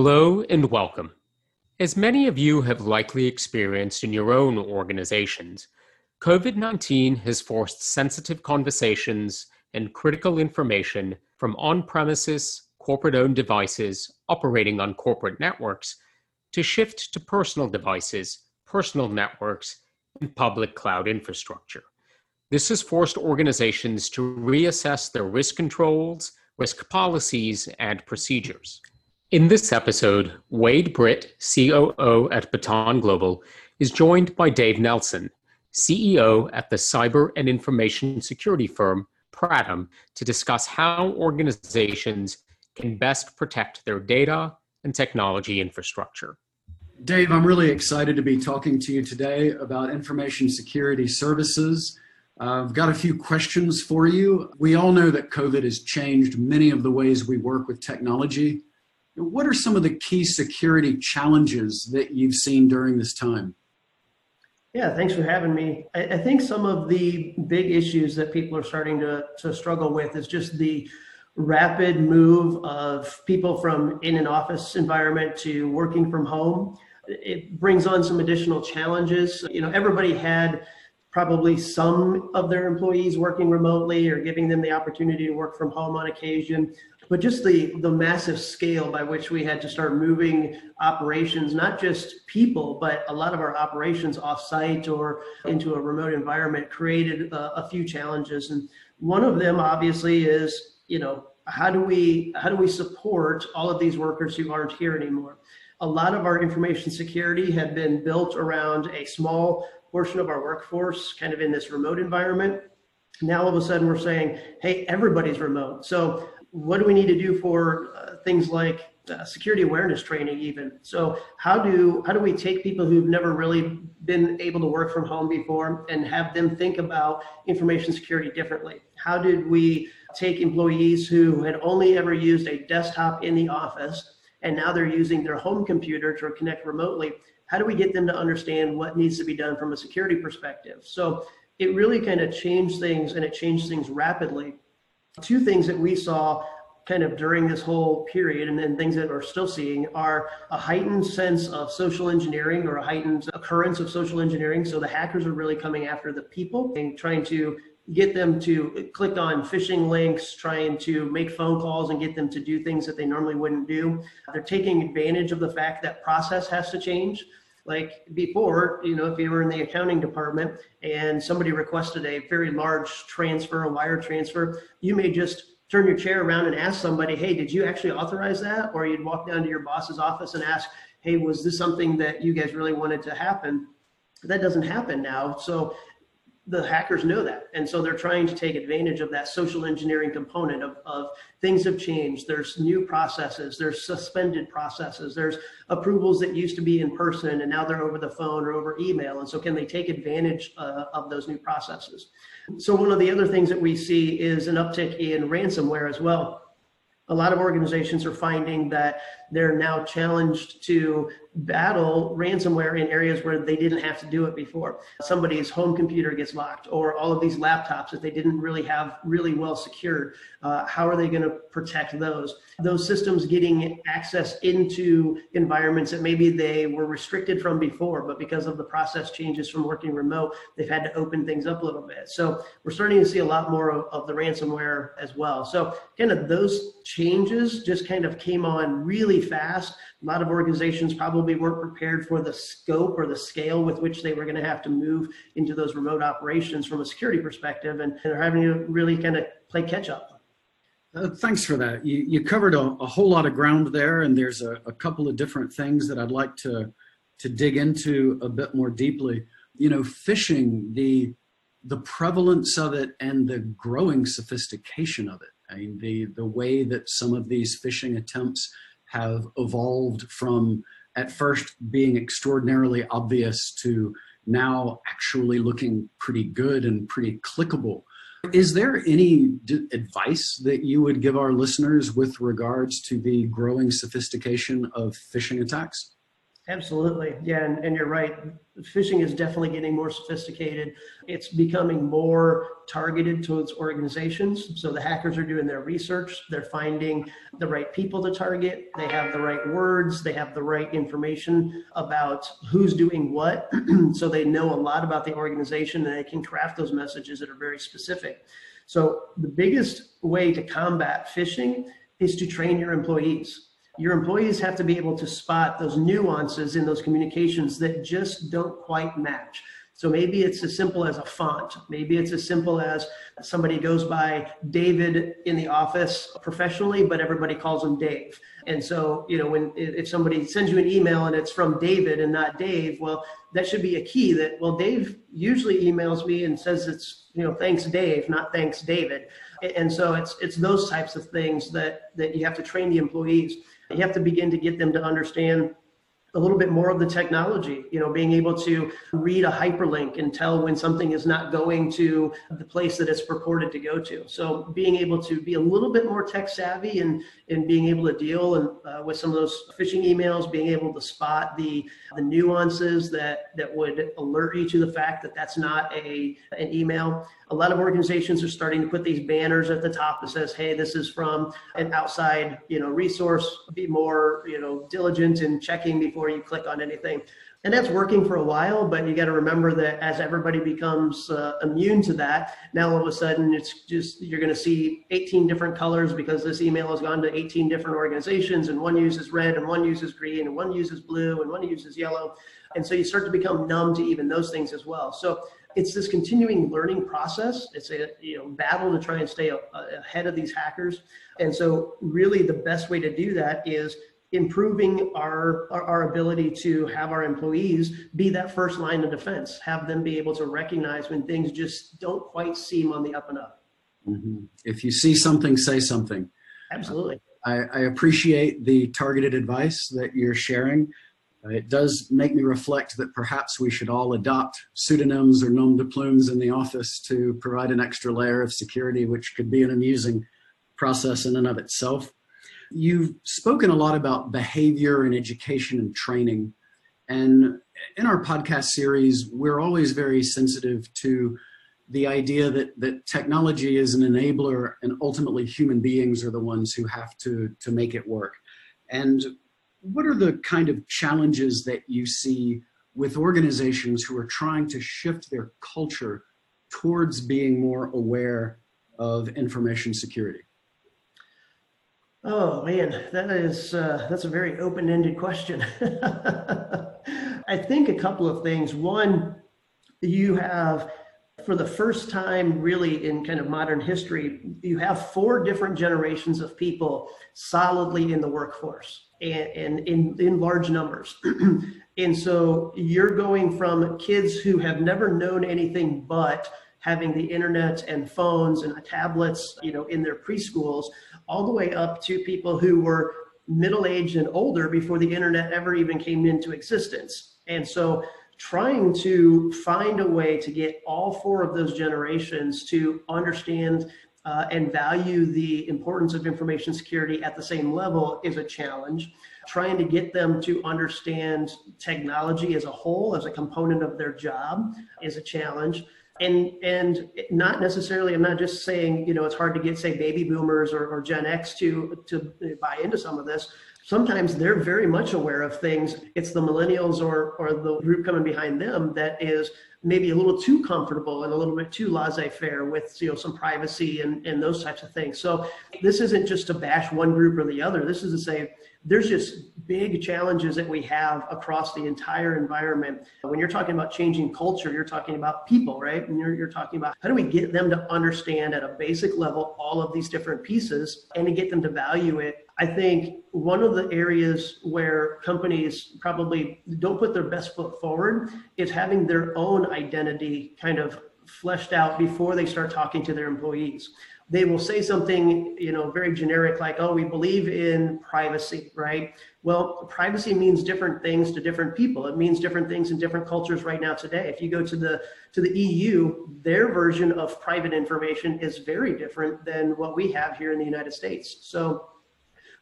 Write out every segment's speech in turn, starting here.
Hello and welcome. As many of you have likely experienced in your own organizations, COVID 19 has forced sensitive conversations and critical information from on premises, corporate owned devices operating on corporate networks to shift to personal devices, personal networks, and public cloud infrastructure. This has forced organizations to reassess their risk controls, risk policies, and procedures. In this episode, Wade Britt, COO at Baton Global, is joined by Dave Nelson, CEO at the cyber and information security firm Pratum, to discuss how organizations can best protect their data and technology infrastructure. Dave, I'm really excited to be talking to you today about information security services. Uh, I've got a few questions for you. We all know that COVID has changed many of the ways we work with technology what are some of the key security challenges that you've seen during this time? Yeah, thanks for having me. I, I, think some of the big issues that people are starting to, to struggle with is just the rapid move of people from in an office environment to working from home. It brings on some additional challenges. You know, everybody had probably some of their employees working remotely or giving them the opportunity to work from home on occasion but just the the massive scale by which we had to start moving operations not just people but a lot of our operations off-site or into a remote environment created a, a few challenges. And one of them obviously is you know how do we how do we support all of these workers who aren't here anymore? A lot of our information security had been built around a small portion of our workforce kind of in this remote environment. Now all of a sudden we're saying hey everybody's remote. So what do we need to do for uh, things like uh, security awareness training even? So how do how do we take people who've never really been able to work from home before and have them think about information security differently? How did we take employees who had only ever used a desktop in the office and now they're using their home computer to connect remotely? How do we get them to understand what needs to be done from a security perspective? So it really kind of changed things and it changed things rapidly Two things that we saw kind of during this whole period and then things that we're still seeing are a heightened sense of social engineering or a heightened occurrence of social engineering. So the hackers are really coming after the people and trying to get them to click on phishing links, trying to make phone calls and get them to do things that they normally wouldn't do. They're taking advantage of the fact that process has to change. Like before, you know, if you were in the accounting department and somebody requested a very large transfer, a wire transfer, you may just turn your chair around and ask somebody, hey, did you actually authorize that? Or you'd walk down to your boss's office and ask, hey, was this something that you guys really wanted to happen? That doesn't happen now. So the hackers know that. And so they're trying to take advantage of that social engineering component of, of things have changed. There's new processes, there's suspended processes, there's approvals that used to be in person and now they're over the phone or over email. And so can they take advantage uh, of those new processes? So one of the other things that we see is an uptick in ransomware as well. A lot of organizations are finding that they're now challenged to battle ransomware in areas where they didn't have to do it before. Somebody's home computer gets locked, or all of these laptops that they didn't really have really well secured. Uh, how are they going to protect those? Those systems getting access into environments that maybe they were restricted from before, but because of the process changes from working remote, they've had to open things up a little bit. So we're starting to see a lot more of, of the ransomware as well. So kind of those changes just kind of came on really fast a lot of organizations probably weren't prepared for the scope or the scale with which they were going to have to move into those remote operations from a security perspective, and they're having to really kind of play catch up. Uh, thanks for that. You, you covered a, a, whole lot of ground there, and there's a, a couple of different things that I'd like to to dig into a bit more deeply. You know, phishing the the prevalence of it and the growing sophistication of it. I mean, the the way that some of these phishing attempts have evolved from at first being extraordinarily obvious to now actually looking pretty good and pretty clickable. Is there any advice that you would give our listeners with regards to the growing sophistication of phishing attacks? Absolutely. Yeah. And, and, you're right. Phishing is definitely getting more sophisticated. It's becoming more targeted towards organizations. So the hackers are doing their research. They're finding the right people to target. They have the right words. They have the right information about who's doing what. so they know a lot about the organization and they can craft those messages that are very specific. So the biggest way to combat phishing is to train your employees your employees have to be able to spot those nuances in those communications that just don't quite match. So maybe it's as simple as a font. Maybe it's as simple as somebody goes by David in the office professionally, but everybody calls him Dave. And so, you know, when if somebody sends you an email and it's from David and not Dave, well, that should be a key that, well, Dave usually emails me and says it's, you know, thanks Dave, not thanks David. And so it's it's those types of things that that you have to train the employees. You have to begin to get them to understand a little bit more of the technology, you know, being able to read a hyperlink and tell when something is not going to the place that it's purported to go to. So being able to be a little bit more tech savvy and, and being able to deal and, uh, with some of those phishing emails, being able to spot the, the nuances that, that would alert you to the fact that that's not a, an email. A lot of organizations are starting to put these banners at the top that says, hey, this is from an outside, you know, resource. Be more, you know, diligent in checking before you click on anything. And that's working for a while, but you got to remember that as everybody becomes uh, immune to that, now all of a sudden it's just you're going to see 18 different colors because this email has gone to 18 different organizations, and one uses red, and one uses green, and one uses blue, and one uses yellow. And so you start to become numb to even those things as well. So it's this continuing learning process. It's a you know battle to try and stay ahead of these hackers. And so really the best way to do that is improving our, our, our ability to have our employees be that first line of defense, have them be able to recognize when things just don't quite seem on the up and up. Mm-hmm. If you see something, say something. Absolutely. I, I appreciate the targeted advice that you're sharing. Uh, it does make me reflect that perhaps we should all adopt pseudonyms or nom de plumes in the office to provide an extra layer of security, which could be an amusing process in and of itself. You've spoken a lot about behavior and education and training. And in our podcast series, we're always very sensitive to the idea that, that technology is an enabler and ultimately human beings are the ones who have to, to make it work. And what are the kind of challenges that you see with organizations who are trying to shift their culture towards being more aware of information security? Oh man, that is uh, that's a very open-ended question. I think a couple of things. One, you have for the first time really in kind of modern history, you have four different generations of people solidly in the workforce and, and in, in large numbers. and so you're going from kids who have never known anything but having the internet and phones and tablets, you know, in their preschools, all the way up to people who were middle-aged and older before the internet ever even came into existence. And so trying to find a way to get all four of those generations to understand uh, and value the importance of information security at the same level is a challenge. Trying to get them to understand technology as a whole, as a component of their job, is a challenge. And and not necessarily, I'm not just saying, you know, it's hard to get, say, baby boomers or, or Gen X to to buy into some of this, sometimes they're very much aware of things. It's the millennials or or the group coming behind them that is maybe a little too comfortable and a little bit too laissez-faire with you know some privacy and, and those types of things. So this isn't just to bash one group or the other. This is to say there's just big challenges that we have across the entire environment. When you're talking about changing culture, you're talking about people, right? And you're, you're talking about how do we get them to understand at a basic level all of these different pieces and to get them to value it I think one of the areas where companies probably don't put their best foot forward is having their own identity kind of fleshed out before they start talking to their employees. They will say something, you know, very generic like, "Oh, we believe in privacy," right? Well, privacy means different things to different people. It means different things in different cultures right now today. If you go to the to the EU, their version of private information is very different than what we have here in the United States. So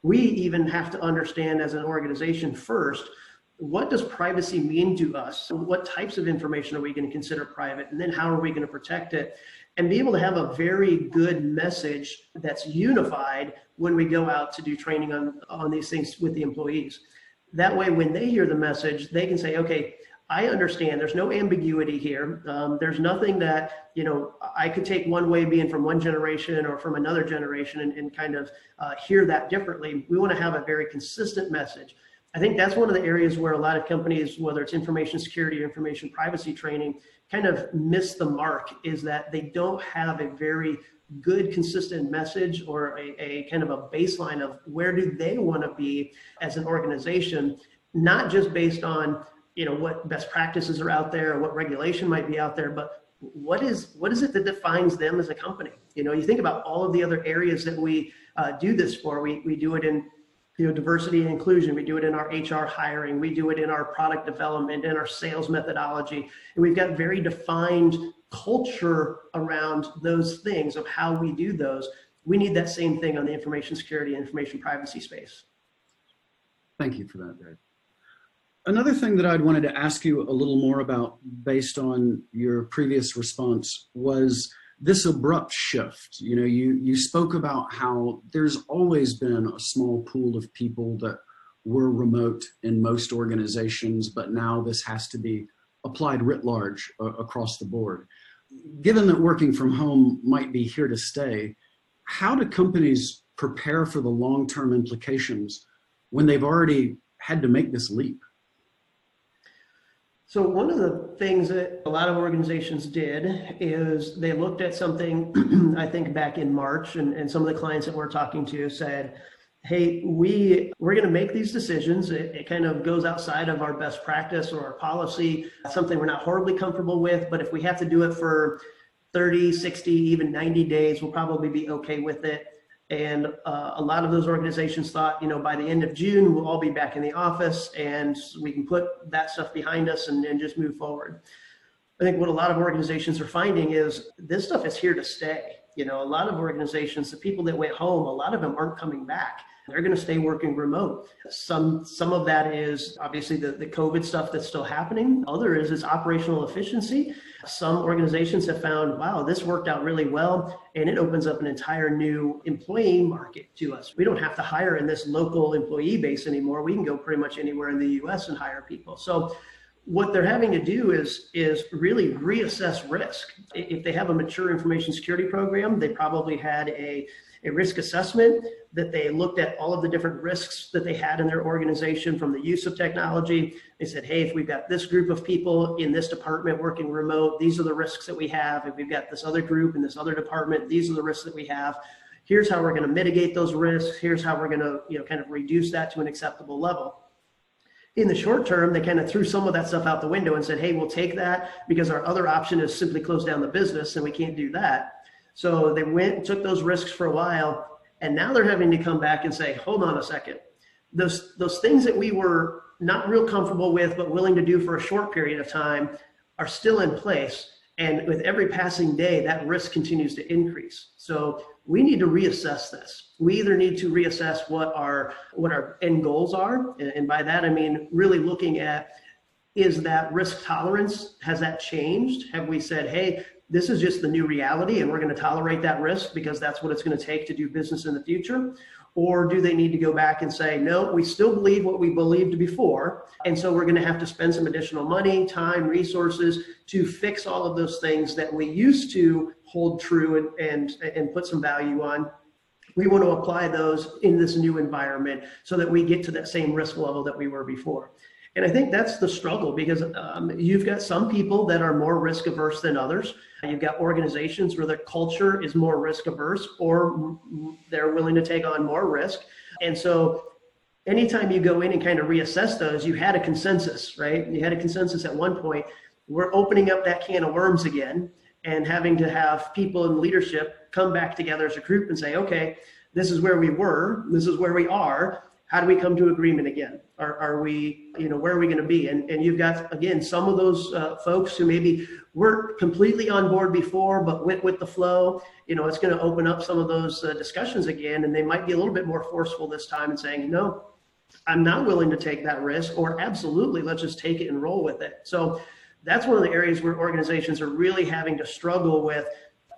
we even have to understand as an organization first what does privacy mean to us? What types of information are we going to consider private? And then how are we going to protect it? And be able to have a very good message that's unified when we go out to do training on, on these things with the employees. That way, when they hear the message, they can say, okay, I understand there's no ambiguity here. Um, there's nothing that, you know, I could take one way being from one generation or from another generation and, and kind of uh, hear that differently. We want to have a very consistent message. I think that's one of the areas where a lot of companies, whether it's information security or information privacy training, kind of miss the mark is that they don't have a very good consistent message or a, a kind of a baseline of where do they want to be as an organization, not just based on you know what best practices are out there or what regulation might be out there but what is what is it that defines them as a company? You know you think about all of the other areas that we uh, do this for. We, we do it in you know diversity and inclusion. We do it in our hr hiring. We do it in our product development in our sales methodology. And we've got very defined culture around those things of how we do those. We need that same thing on the information security and information privacy space. Thank you for that dave Another thing that I'd wanted to ask you a little more about based on your previous response was this abrupt shift. You know, you, you spoke about how there's always been a small pool of people that were remote in most organizations, but now this has to be applied writ large uh, across the board. Given that working from home might be here to stay, how do companies prepare for the long-term implications when they've already had to make this leap? So one of the things that a lot of organizations did is they looked at something, I think back in March, and, and some of the clients that we're talking to said, hey, we we're going to make these decisions. It, it, kind of goes outside of our best practice or our policy, something we're not horribly comfortable with. But if we have to do it for 30, 60, even 90 days, we'll probably be okay with it. And uh, a lot of those organizations thought, you know, by the end of June, we'll all be back in the office and we can put that stuff behind us and, and just move forward. I think what a lot of organizations are finding is this stuff is here to stay. You know, a lot of organizations, the people that went home, a lot of them aren't coming back. They're going to stay working remote. Some some of that is obviously the, the COVID stuff that's still happening. Other is is operational efficiency. Some organizations have found, wow, this worked out really well, and it opens up an entire new employee market to us. We don't have to hire in this local employee base anymore. We can go pretty much anywhere in the U.S. and hire people. So what they're having to do is is really reassess risk. If they have a mature information security program, they probably had a a risk assessment that they looked at all of the different risks that they had in their organization from the use of technology. They said, hey, if we've got this group of people in this department working remote, these are the risks that we have. If we've got this other group in this other department, these are the risks that we have. Here's how we're going to mitigate those risks. Here's how we're going to, you know, kind of reduce that to an acceptable level. In the short term, they kind of threw some of that stuff out the window and said, hey, we'll take that because our other option is simply close down the business and we can't do that. So they went and took those risks for a while, and now they're having to come back and say, hold on a second. Those, those things that we were not real comfortable with, but willing to do for a short period of time are still in place. And with every passing day, that risk continues to increase. So we need to reassess this. We either need to reassess what our what our end goals are, and by that I mean really looking at is that risk tolerance has that changed? Have we said, hey, this is just the new reality and we're going to tolerate that risk because that's what it's going to take to do business in the future? Or do they need to go back and say, no, we still believe what we believed before. And so we're going to have to spend some additional money, time, resources to fix all of those things that we used to hold true and, and, and put some value on. We want to apply those in this new environment so that we get to that same risk level that we were before. And I think that's the struggle because um, you've got some people that are more risk averse than others. You've got organizations where their culture is more risk averse or they're willing to take on more risk. And so anytime you go in and kind of reassess those, you had a consensus, right? You had a consensus at one point. We're opening up that can of worms again and having to have people in leadership come back together as a group and say, okay, this is where we were, this is where we are how do we come to agreement again? Are, are we, you know, where are we going to be? And, and you've got, again, some of those uh, folks who maybe weren't completely on board before, but went with the flow. You know, it's going to open up some of those uh, discussions again, and they might be a little bit more forceful this time and saying, no, I'm not willing to take that risk, or absolutely, let's just take it and roll with it. So that's one of the areas where organizations are really having to struggle with.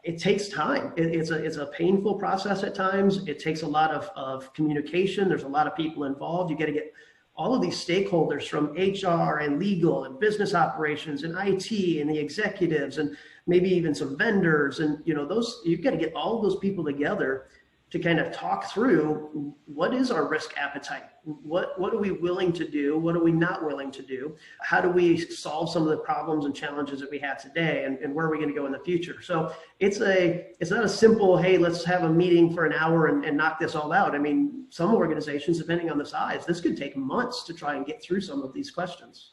It takes time. It, it's a it's a painful process at times. It takes a lot of, of communication. There's a lot of people involved. You got to get all of these stakeholders from HR and legal and business operations and IT and the executives and maybe even some vendors and you know those you've got to get all those people together to kind of talk through what is our risk appetite? What what are we willing to do? What are we not willing to do? How do we solve some of the problems and challenges that we have today and, and where are we going to go in the future? So it's a it's not a simple hey let's have a meeting for an hour and, and knock this all out. I mean some organizations depending on the size this could take months to try and get through some of these questions.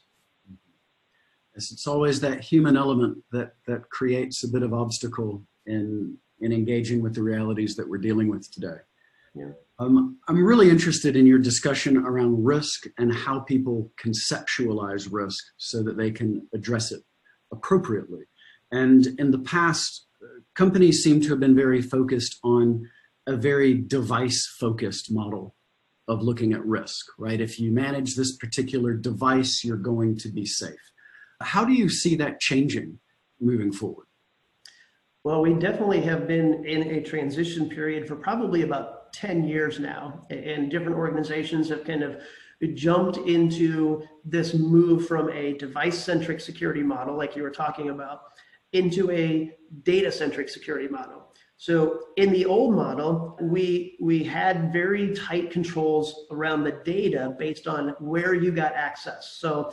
It's always that human element that that creates a bit of obstacle in in engaging with the realities that we're dealing with today. Yeah. Um, I'm really interested in your discussion around risk and how people conceptualize risk so that they can address it appropriately. And in the past, companies seem to have been very focused on a very device focused model of looking at risk, right? If you manage this particular device, you're going to be safe. How do you see that changing moving forward? Well, we definitely have been in a transition period for probably about 10 years now, and different organizations have kind of jumped into this move from a device centric security model, like you were talking about, into a data centric security model. So in the old model, we we had very tight controls around the data based on where you got access. So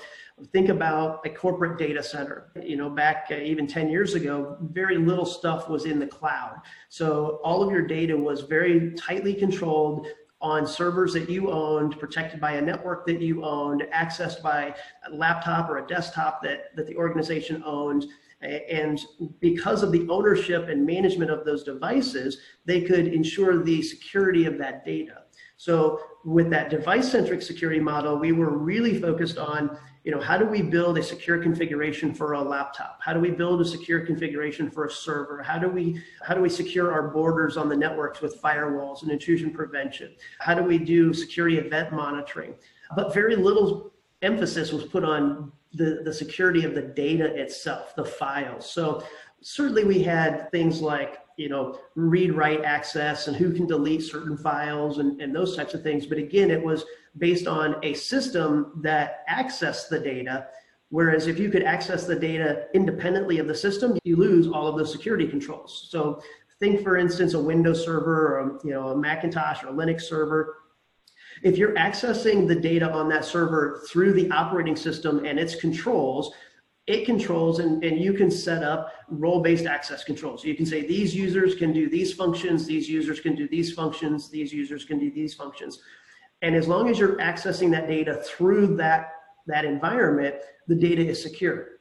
Think about a corporate data center. You know, back uh, even 10 years ago, very little stuff was in the cloud. So all of your data was very tightly controlled on servers that you owned, protected by a network that you owned, accessed by a laptop or a desktop that, that the organization owned. And because of the ownership and management of those devices, they could ensure the security of that data. So with that device-centric security model, we were really focused on you know, how do we build a secure configuration for a laptop? How do we build a secure configuration for a server? How do we how do we secure our borders on the networks with firewalls and intrusion prevention? How do we do security event monitoring? But very little emphasis was put on the, the security of the data itself, the files. So certainly we had things like you know read write access and who can delete certain files and, and those types of things but again it was based on a system that accessed the data. Whereas if you could access the data independently of the system, you lose all of the security controls. So think, for instance, a Windows server or you know a Macintosh or a Linux server. If you're accessing the data on that server through the operating system and its controls, it controls and, and you can set up role-based access controls. You can say these users can do these functions, these users can do these functions, these users can do these functions. And as long as you're accessing that data through that, that environment, the data is secure.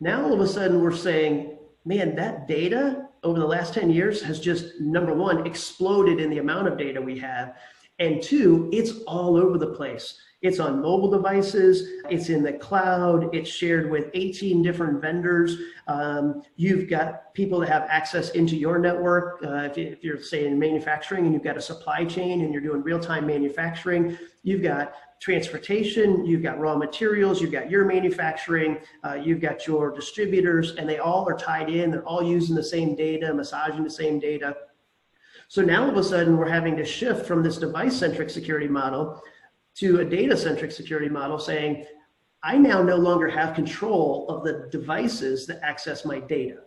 Now all of a sudden we're saying, man, that data over the last 10 years has just, number one, exploded in the amount of data we have. And two, it's all over the place. It's on mobile devices, it's in the cloud, it's shared with 18 different vendors. Um, you've got people that have access into your network. Uh, if, if, you're, say, in manufacturing and you've got a supply chain and you're doing real time manufacturing, you've got transportation, you've got raw materials, you've got your manufacturing, uh, you've got your distributors, and they all are tied in. They're all using the same data, massaging the same data. So now all of a sudden, we're having to shift from this device centric security model to a data centric security model saying, I now no longer have control of the devices that access my data.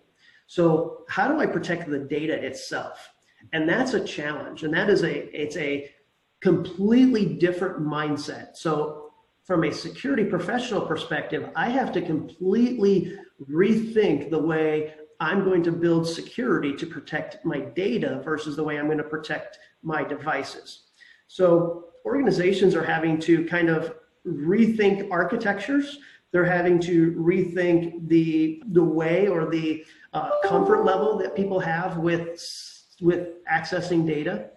So how do I protect the data itself? And that's a challenge. And that is a, it's a completely different mindset. So from a security professional perspective, I have to completely rethink the way I'm going to build security to protect my data versus the way I'm going to protect my devices. So organizations are having to kind of rethink architectures. They're having to rethink the the way or the uh, comfort level that people have with with accessing data.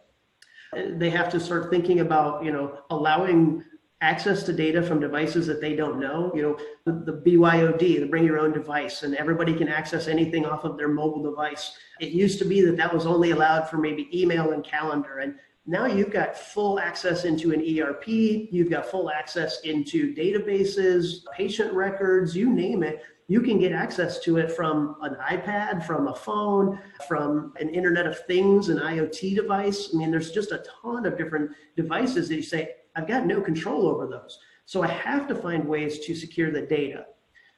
They have to start thinking about you know allowing access to data from devices that they don't know. You know, the, the BYOD, the bring your own device, and everybody can access anything off of their mobile device. It used to be that that was only allowed for maybe email and calendar. And now you've got full access into an ERP, you've got full access into databases, patient records, you name it. You can get access to it from an iPad, from a phone, from an Internet of Things, an IoT device. I mean, there's just a ton of different devices that you say, I've got no control over those. So I have to find ways to secure the data.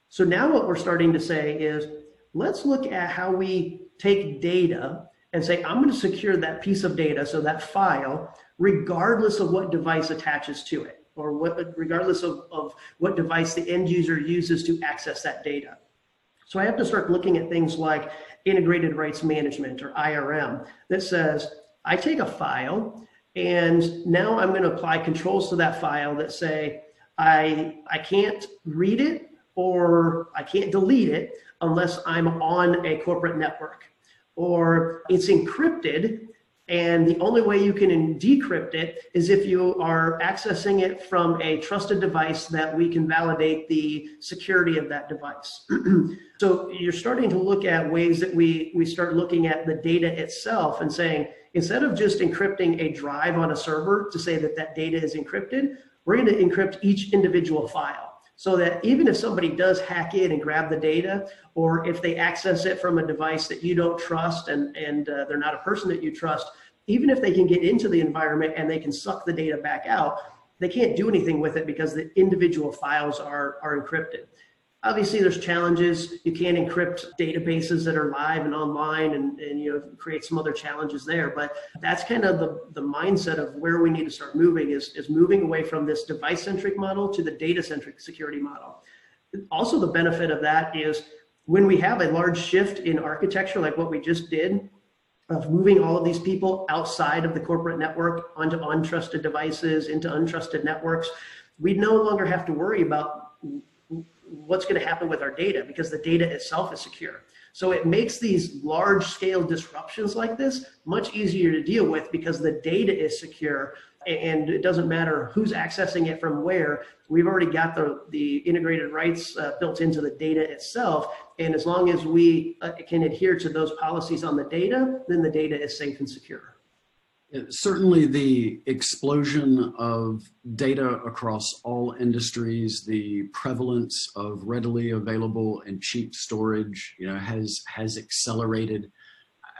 So now what we're starting to say is, let's look at how we take data and say, I'm going to secure that piece of data, so that file, regardless of what device attaches to it, or what, regardless of, of what device the end user uses to access that data. So I have to start looking at things like integrated rights management or IRM that says, I take a file and now I'm going to apply controls to that file that say, I, I can't read it or I can't delete it unless I'm on a corporate network. Or it's encrypted, and the only way you can decrypt it is if you are accessing it from a trusted device that we can validate the security of that device. so you're starting to look at ways that we, we start looking at the data itself and saying, instead of just encrypting a drive on a server to say that that data is encrypted, we're going to encrypt each individual file so that even if somebody does hack in and grab the data, or if they access it from a device that you don't trust and, and uh, they're not a person that you trust, even if they can get into the environment and they can suck the data back out, they can't do anything with it because the individual files are, are encrypted. Obviously, there's challenges. You can't encrypt databases that are live and online and, and you know create some other challenges there. But that's kind of the, the mindset of where we need to start moving is, is moving away from this device-centric model to the data-centric security model. Also, the benefit of that is when we have a large shift in architecture like what we just did, of moving all of these people outside of the corporate network onto untrusted devices, into untrusted networks, we no longer have to worry about what's going to happen with our data because the data itself is secure. So it makes these large scale disruptions like this much easier to deal with because the data is secure and it doesn't matter who's accessing it from where. We've already got the, the integrated rights uh, built into the data itself. And as long as we uh, can adhere to those policies on the data, then the data is safe and secure. Certainly the explosion of data across all industries, the prevalence of readily available and cheap storage, you know, has, has accelerated.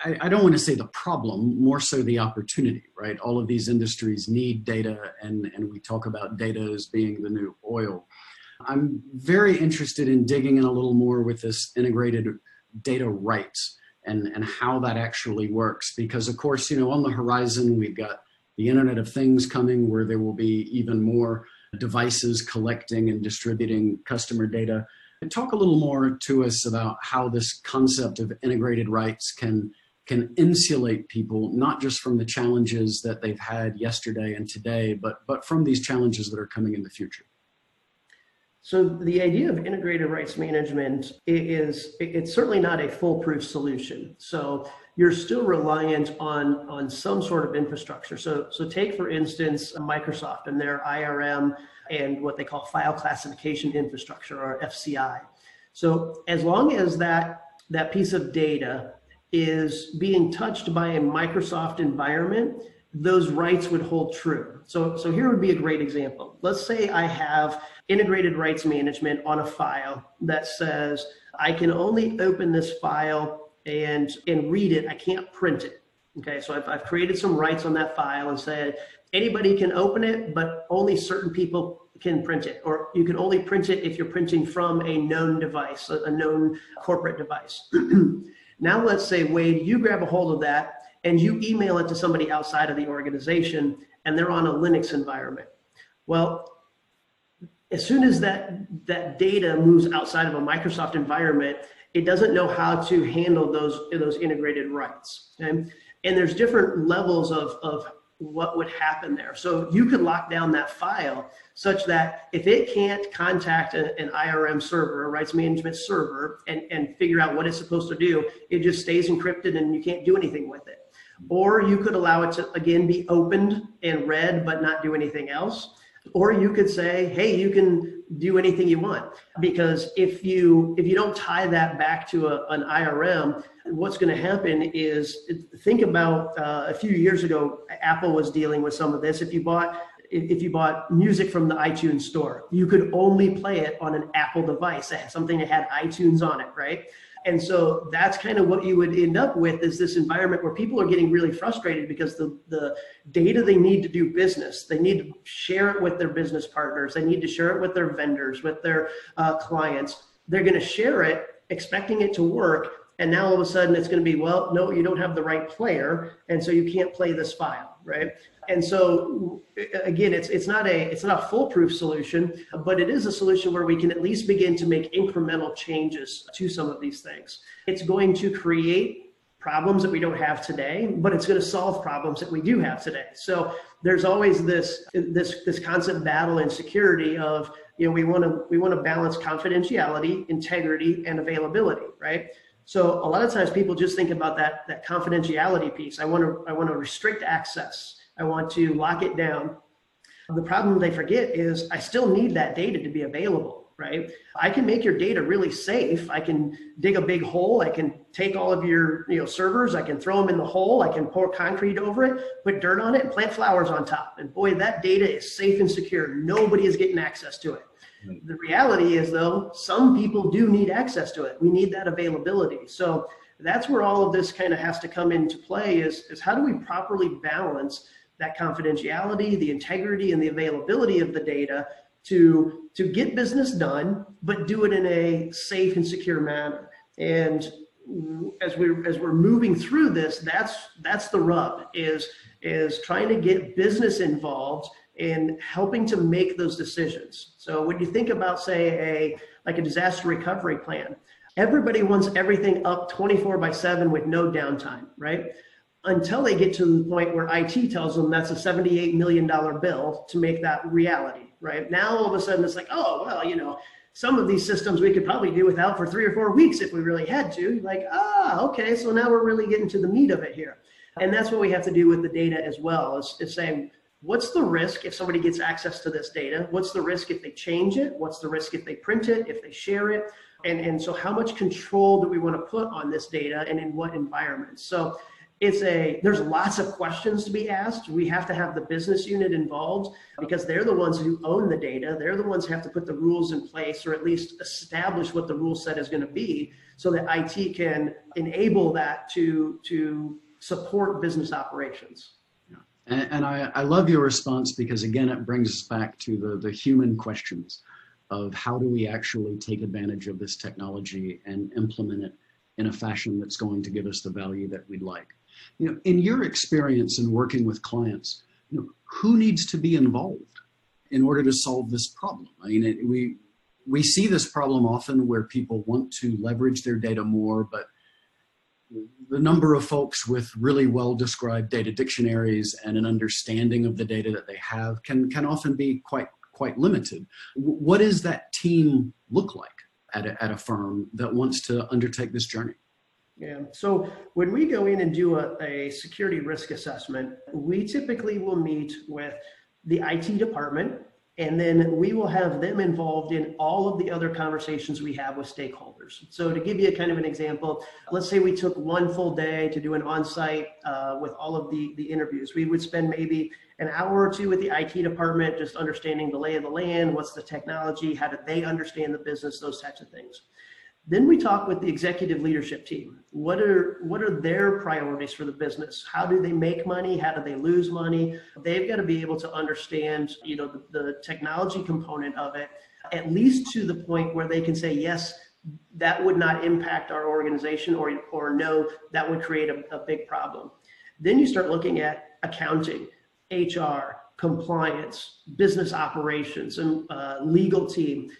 I, I don't want to say the problem, more so the opportunity, right? All of these industries need data and, and we talk about data as being the new oil. I'm very interested in digging in a little more with this integrated data rights and, and how that actually works. Because of course, you know, on the horizon, we've got the Internet of Things coming where there will be even more devices collecting and distributing customer data. And talk a little more to us about how this concept of integrated rights can can insulate people not just from the challenges that they've had yesterday and today, but but from these challenges that are coming in the future. So the idea of integrated rights management is it's certainly not a foolproof solution. So you're still reliant on on some sort of infrastructure. So so take for instance Microsoft and their IRM and what they call file classification infrastructure or FCI. So as long as that that piece of data is being touched by a Microsoft environment, those rights would hold true. So, so here would be a great example. Let's say I have integrated rights management on a file that says I can only open this file and, and read it. I can't print it. Okay, so I've, I've created some rights on that file and said anybody can open it, but only certain people can print it. Or you can only print it if you're printing from a known device, a, a known corporate device. now let's say, Wade, you grab a hold of that and you email it to somebody outside of the organization and they're on a Linux environment. Well, as soon as that, that data moves outside of a Microsoft environment, it doesn't know how to handle those, those integrated rights. Okay? And there's different levels of, of what would happen there. So you could lock down that file such that if it can't contact a, an IRM server, a rights management server, and, and figure out what it's supposed to do, it just stays encrypted and you can't do anything with it. Or you could allow it to, again, be opened and read, but not do anything else. or you could say hey you can do anything you want because if you if you don't tie that back to a, an irm what's going to happen is think about uh, a few years ago apple was dealing with some of this if you bought if you bought music from the iTunes store, you could only play it on an Apple device, something that had iTunes on it, right? And so that's kind of what you would end up with is this environment where people are getting really frustrated because the, the data they need to do business, they need to share it with their business partners, they need to share it with their vendors, with their uh, clients. They're going to share it expecting it to work. And now all of a sudden it's going to be, well, no, you don't have the right player. And so you can't play this file, right? And so again, it's it's not a it's not a foolproof solution, but it is a solution where we can at least begin to make incremental changes to some of these things. It's going to create problems that we don't have today, but it's going to solve problems that we do have today. So there's always this this this constant battle in security of you know we want to we want to balance confidentiality, integrity, and availability, right? So a lot of times people just think about that that confidentiality piece. I want to I want to restrict access. I want to lock it down. The problem they forget is I still need that data to be available, right? I can make your data really safe. I can dig a big hole. I can take all of your you know servers. I can throw them in the hole. I can pour concrete over it, put dirt on it, and plant flowers on top. And boy, that data is safe and secure. Nobody is getting access to it. The reality is, though, some people do need access to it. We need that availability. So that's where all of this kind of has to come into play is, is how do we properly balance that confidentiality, the integrity, and the availability of the data to, to get business done, but do it in a safe and secure manner. And as we're as we're moving through this, that's that's the rub is is trying to get business involved in helping to make those decisions. So when you think about say a like a disaster recovery plan, everybody wants everything up 24 by 7 with no downtime, right? until they get to the point where IT tells them that's a $78 million bill to make that reality, right? Now, all of a sudden, it's like, oh, well, you know, some of these systems we could probably do without for three or four weeks if we really had to. Like, ah, okay, so now we're really getting to the meat of it here. And that's what we have to do with the data as well, is, is saying, what's the risk if somebody gets access to this data? What's the risk if they change it? What's the risk if they print it, if they share it? And, and so how much control do we want to put on this data and in what environments? So it's a there's lots of questions to be asked we have to have the business unit involved because they're the ones who own the data they're the ones who have to put the rules in place or at least establish what the rule set is going to be so that it can enable that to to support business operations and, and I, I love your response because again it brings us back to the the human questions of how do we actually take advantage of this technology and implement it in a fashion that's going to give us the value that we'd like you know, in your experience in working with clients, you know, who needs to be involved in order to solve this problem? I mean, it, we we see this problem often where people want to leverage their data more, but the number of folks with really well described data dictionaries and an understanding of the data that they have can can often be quite quite limited. What does that team look like at a, at a firm that wants to undertake this journey? Yeah. So when we go in and do a, a, security risk assessment, we typically will meet with the IT department, and then we will have them involved in all of the other conversations we have with stakeholders. So to give you a kind of an example, let's say we took one full day to do an on-site uh, with all of the, the interviews. We would spend maybe an hour or two with the IT department, just understanding the lay of the land, what's the technology, how do they understand the business, those types of things. Then we talk with the executive leadership team. What are what are their priorities for the business? How do they make money? How do they lose money? They've got to be able to understand, you know, the, the technology component of it, at least to the point where they can say, yes, that would not impact our organization, or or no, that would create a, a big problem. Then you start looking at accounting, HR, compliance, business operations, and uh, legal team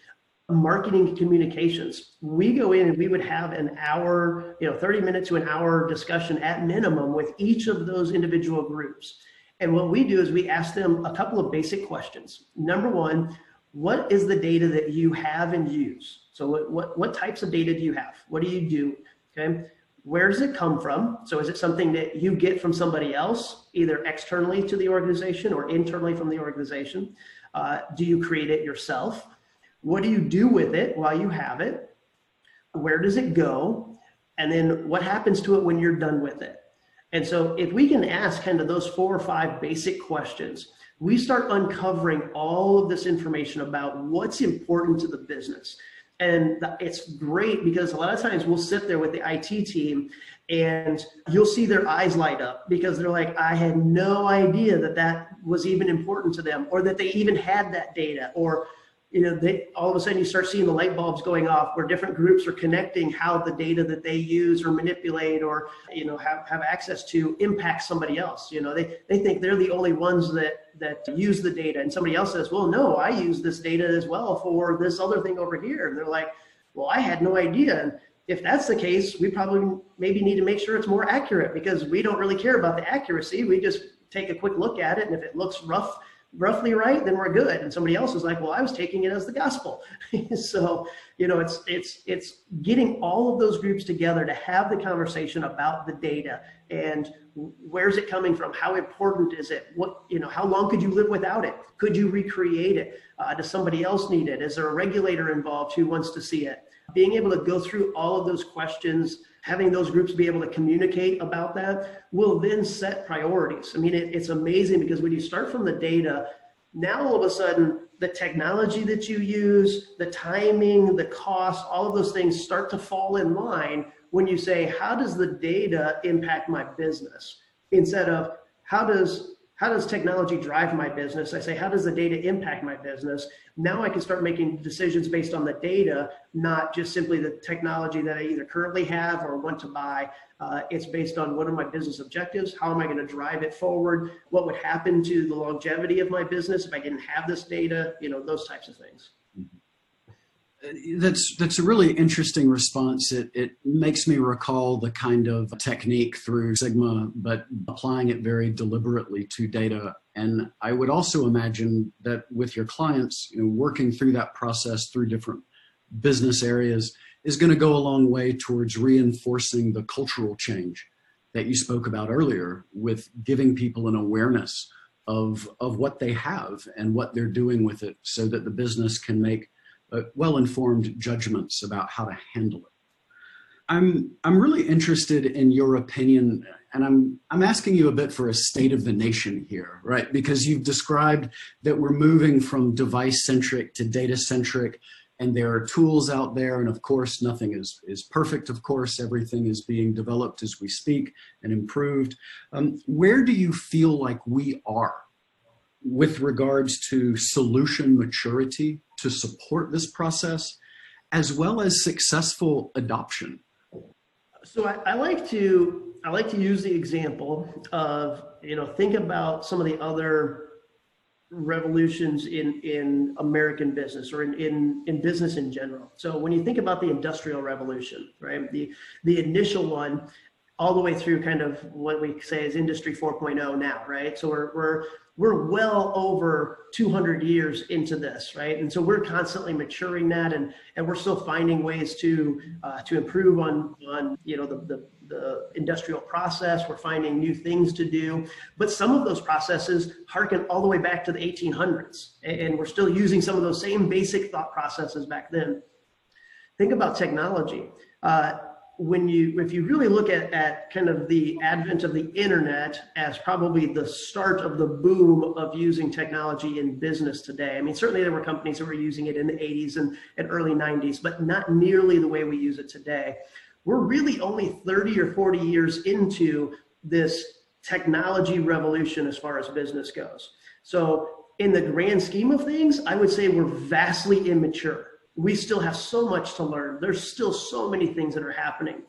marketing communications. We go in and we would have an hour, you know, 30 minutes to an hour discussion at minimum with each of those individual groups. And what we do is we ask them a couple of basic questions. Number one, what is the data that you have and use? So what, what, what types of data do you have? What do you do? Okay. Where does it come from? So is it something that you get from somebody else, either externally to the organization or internally from the organization? Uh, do you create it yourself? What do you do with it while you have it? Where does it go? And then what happens to it when you're done with it? And so if we can ask kind of those four or five basic questions, we start uncovering all of this information about what's important to the business. And it's great because a lot of times we'll sit there with the IT team and you'll see their eyes light up because they're like, I had no idea that that was even important to them or that they even had that data or you know, they all of a sudden you start seeing the light bulbs going off where different groups are connecting how the data that they use or manipulate or you know have, have access to impacts somebody else. You know, they they think they're the only ones that that use the data, and somebody else says, "Well, no, I use this data as well for this other thing over here," and they're like, "Well, I had no idea." And if that's the case, we probably maybe need to make sure it's more accurate because we don't really care about the accuracy. We just take a quick look at it, and if it looks rough roughly right, then we're good. And somebody else is like, well, I was taking it as the gospel. so, you know, it's it's it's getting all of those groups together to have the conversation about the data and where's it coming from? How important is it? What you know? How long could you live without it? Could you recreate it? Uh, does somebody else need it? Is there a regulator involved who wants to see it? Being able to go through all of those questions having those groups be able to communicate about that will then set priorities. I mean, it, it's amazing because when you start from the data, now all of a sudden the technology that you use, the timing, the cost, all of those things start to fall in line when you say, how does the data impact my business? Instead of how does how does technology drive my business? I say, how does the data impact my business? Now I can start making decisions based on the data, not just simply the technology that I either currently have or want to buy. Uh, it's based on what are my business objectives? How am I going to drive it forward? What would happen to the longevity of my business if I didn't have this data? You know, those types of things that's that's a really interesting response. It it makes me recall the kind of technique through Sigma, but applying it very deliberately to data. And I would also imagine that with your clients, you know, working through that process through different business areas is going to go a long way towards reinforcing the cultural change that you spoke about earlier, with giving people an awareness of of what they have and what they're doing with it, so that the business can make well-informed judgments about how to handle it. I'm I'm really interested in your opinion, and I'm I'm asking you a bit for a state of the nation here, right? Because you've described that we're moving from device-centric to data-centric, and there are tools out there, and of course, nothing is is perfect. Of course, everything is being developed as we speak and improved. Um, where do you feel like we are with regards to solution maturity to support this process, as well as successful adoption? So I, I, like to I like to use the example of you know think about some of the other revolutions in in American business or in, in in business in general. So when you think about the industrial revolution, right? The the initial one all the way through kind of what we say is industry 4.0 now, right? So we're we're we're well over 200 years into this, right? And so we're constantly maturing that, and and we're still finding ways to uh, to improve on on you know the, the the industrial process. We're finding new things to do, but some of those processes harken all the way back to the 1800s, and we're still using some of those same basic thought processes back then. Think about technology. Uh, when you if you really look at, at kind of the advent of the internet as probably the start of the boom of using technology in business today i mean certainly there were companies that were using it in the 80s and, and early 90s but not nearly the way we use it today. We're really only 30 or 40 years into this technology revolution as far as business goes. So in the grand scheme of things i would say we're vastly immature we still have so much to learn. There's still so many things that are happening.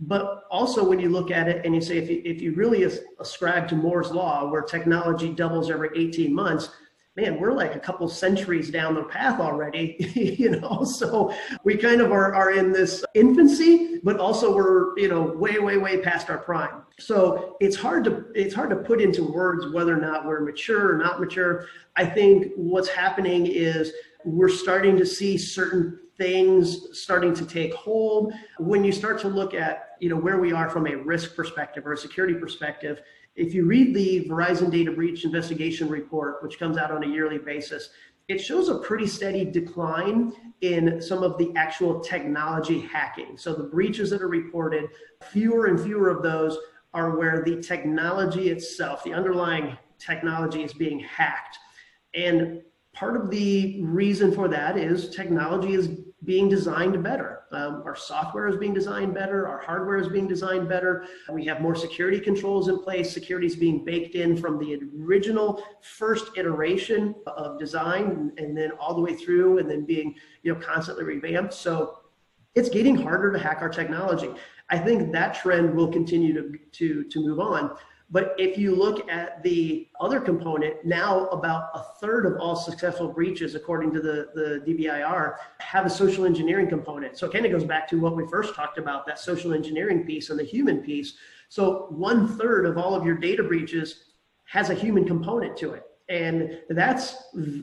But also, when you look at it and you say, if you, if you really ascribe to Moore's Law, where technology doubles every 18 months, man, we're like a couple centuries down the path already, you know? So we kind of are, are in this infancy, but also we're, you know, way, way, way past our prime. So it's hard to, it's hard to put into words whether or not we're mature or not mature. I think what's happening is we're starting to see certain things starting to take hold. When you start to look at, you know, where we are from a risk perspective or a security perspective, if you read the Verizon data breach investigation report, which comes out on a yearly basis, it shows a pretty steady decline in some of the actual technology hacking. So the breaches that are reported, fewer and fewer of those are where the technology itself, the underlying technology is being hacked. And part of the reason for that is technology is being designed better. Um, our software is being designed better. Our hardware is being designed better. We have more security controls in place. Security is being baked in from the original first iteration of design and then all the way through and then being you know constantly revamped. So it's getting harder to hack our technology. I think that trend will continue to, to, to move on. But if you look at the other component, now about a third of all successful breaches, according to the, the DBIR, have a social engineering component. So it kind of goes back to what we first talked about, that social engineering piece and the human piece. So one third of all of your data breaches has a human component to it. And that's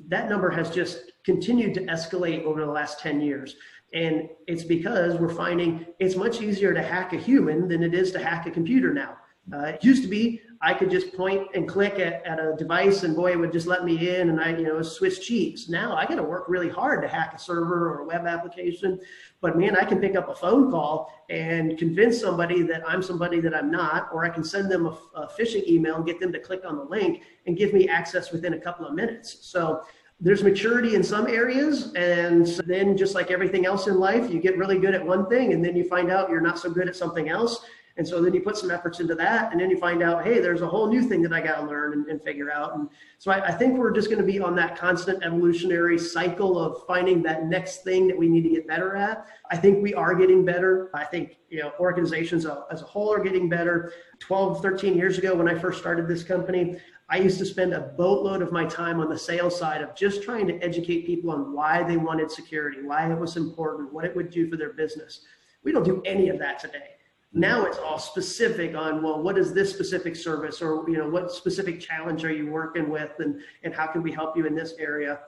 that number has just continued to escalate over the last 10 years. And it's because we're finding it's much easier to hack a human than it is to hack a computer now. Uh, it used to be I could just point and click at, at a device and boy, it would just let me in and I, you know, switch cheeks. Now I got to work really hard to hack a server or a web application. But man, I can pick up a phone call and convince somebody that I'm somebody that I'm not, or I can send them a, a phishing email and get them to click on the link and give me access within a couple of minutes. So there's maturity in some areas and then just like everything else in life you get really good at one thing and then you find out you're not so good at something else and so then you put some efforts into that, and then you find out, hey, there's a whole new thing that I got to learn and, and, figure out. And so I, I think we're just going to be on that constant evolutionary cycle of finding that next thing that we need to get better at. I think we are getting better. I think you know organizations as a whole are getting better. 12, 13 years ago, when I first started this company, I used to spend a boatload of my time on the sales side of just trying to educate people on why they wanted security, why it was important, what it would do for their business. We don't do any of that today. Now it's all specific on, well, what is this specific service or, you know, what specific challenge are you working with and, and how can we help you in this area?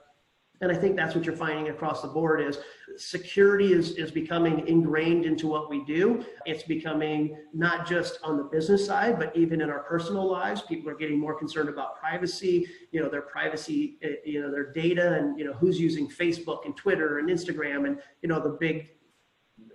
And I think that's what you're finding across the board is security is, is becoming ingrained into what we do. It's becoming not just on the business side, but even in our personal lives. People are getting more concerned about privacy, you know, their privacy, eh, you know, their data and, you know, who's using Facebook and Twitter and Instagram and, you know, the big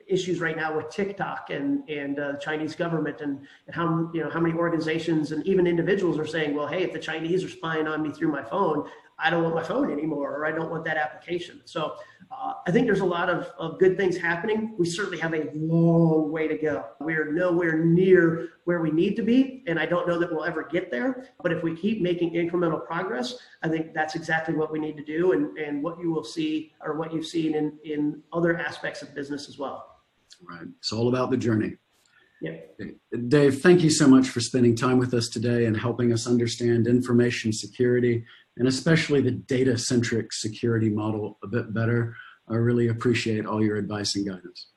issues right now with TikTok and and uh, Chinese government and, and how you know how many organizations and even individuals are saying, well, hey, if the Chinese are spying on me through my phone, I don't want my phone anymore, or I don't want that application. So uh, I think there's a lot of, of good things happening. We certainly have a long way to go. We're nowhere near where we need to be, and I don't know that we'll ever get there. But if we keep making incremental progress, I think that's exactly what we need to do, and, and what you will see, or what you've seen in, in other aspects of business as well. Right. It's all about the journey. Yeah. Dave, thank you so much for spending time with us today and helping us understand information security and especially the data centric security model a bit better. I really appreciate all your advice and guidance.